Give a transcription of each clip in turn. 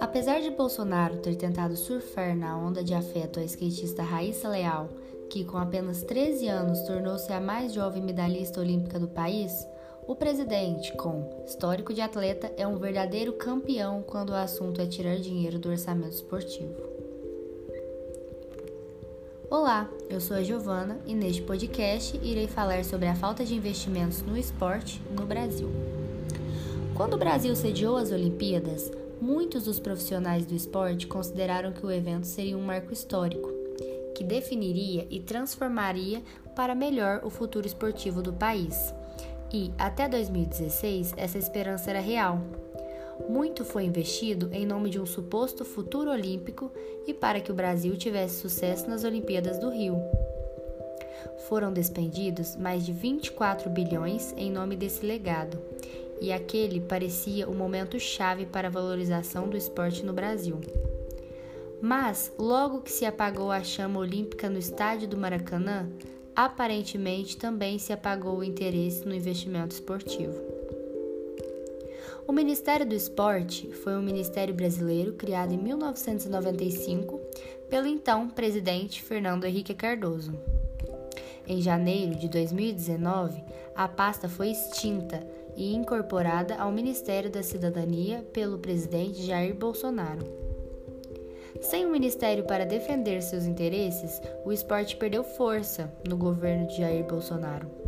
Apesar de Bolsonaro ter tentado surfar na onda de afeto à skatista Raíssa Leal, que com apenas 13 anos tornou-se a mais jovem medalhista olímpica do país, o presidente, com histórico de atleta, é um verdadeiro campeão quando o assunto é tirar dinheiro do orçamento esportivo. Olá, eu sou a Giovana e neste podcast irei falar sobre a falta de investimentos no esporte no Brasil. Quando o Brasil sediou as Olimpíadas, Muitos dos profissionais do esporte consideraram que o evento seria um marco histórico, que definiria e transformaria para melhor o futuro esportivo do país. E, até 2016, essa esperança era real. Muito foi investido em nome de um suposto futuro olímpico e para que o Brasil tivesse sucesso nas Olimpíadas do Rio. Foram despendidos mais de 24 bilhões em nome desse legado e aquele parecia o momento chave para a valorização do esporte no Brasil. Mas, logo que se apagou a chama olímpica no estádio do Maracanã, aparentemente também se apagou o interesse no investimento esportivo. O Ministério do Esporte foi um ministério brasileiro criado em 1995 pelo então presidente Fernando Henrique Cardoso. Em janeiro de 2019, a pasta foi extinta e incorporada ao Ministério da Cidadania pelo presidente Jair Bolsonaro. Sem um ministério para defender seus interesses, o esporte perdeu força no governo de Jair Bolsonaro.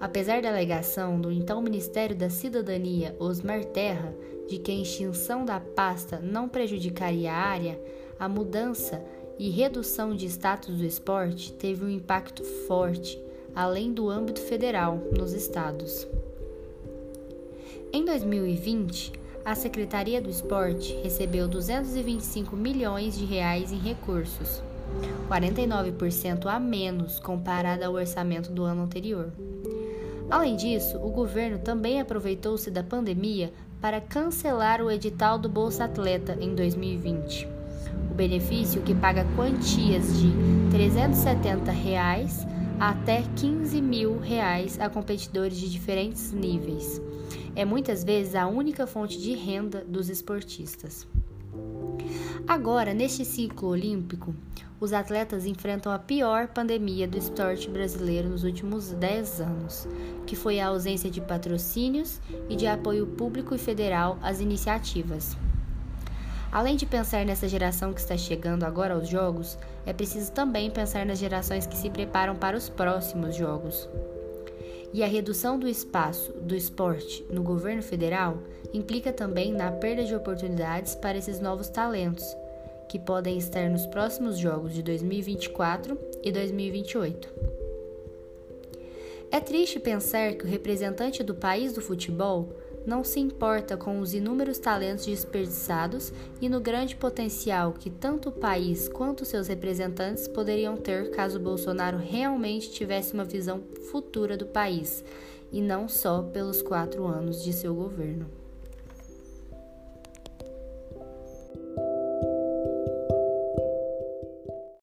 Apesar da alegação do então Ministério da Cidadania, Osmar Terra, de que a extinção da pasta não prejudicaria a área, a mudança e redução de status do esporte teve um impacto forte, além do âmbito federal, nos estados. Em 2020, a Secretaria do Esporte recebeu 225 milhões de reais em recursos, 49% a menos comparado ao orçamento do ano anterior. Além disso, o governo também aproveitou-se da pandemia para cancelar o edital do Bolsa Atleta em 2020 benefício que paga quantias de 370 reais até 15 mil reais a competidores de diferentes níveis. É muitas vezes a única fonte de renda dos esportistas. Agora, neste ciclo olímpico, os atletas enfrentam a pior pandemia do esporte brasileiro nos últimos 10 anos, que foi a ausência de patrocínios e de apoio público e federal às iniciativas. Além de pensar nessa geração que está chegando agora aos jogos, é preciso também pensar nas gerações que se preparam para os próximos jogos. E a redução do espaço do esporte no governo federal implica também na perda de oportunidades para esses novos talentos, que podem estar nos próximos jogos de 2024 e 2028. É triste pensar que o representante do país do futebol não se importa com os inúmeros talentos desperdiçados e no grande potencial que tanto o país quanto seus representantes poderiam ter caso Bolsonaro realmente tivesse uma visão futura do país, e não só pelos quatro anos de seu governo.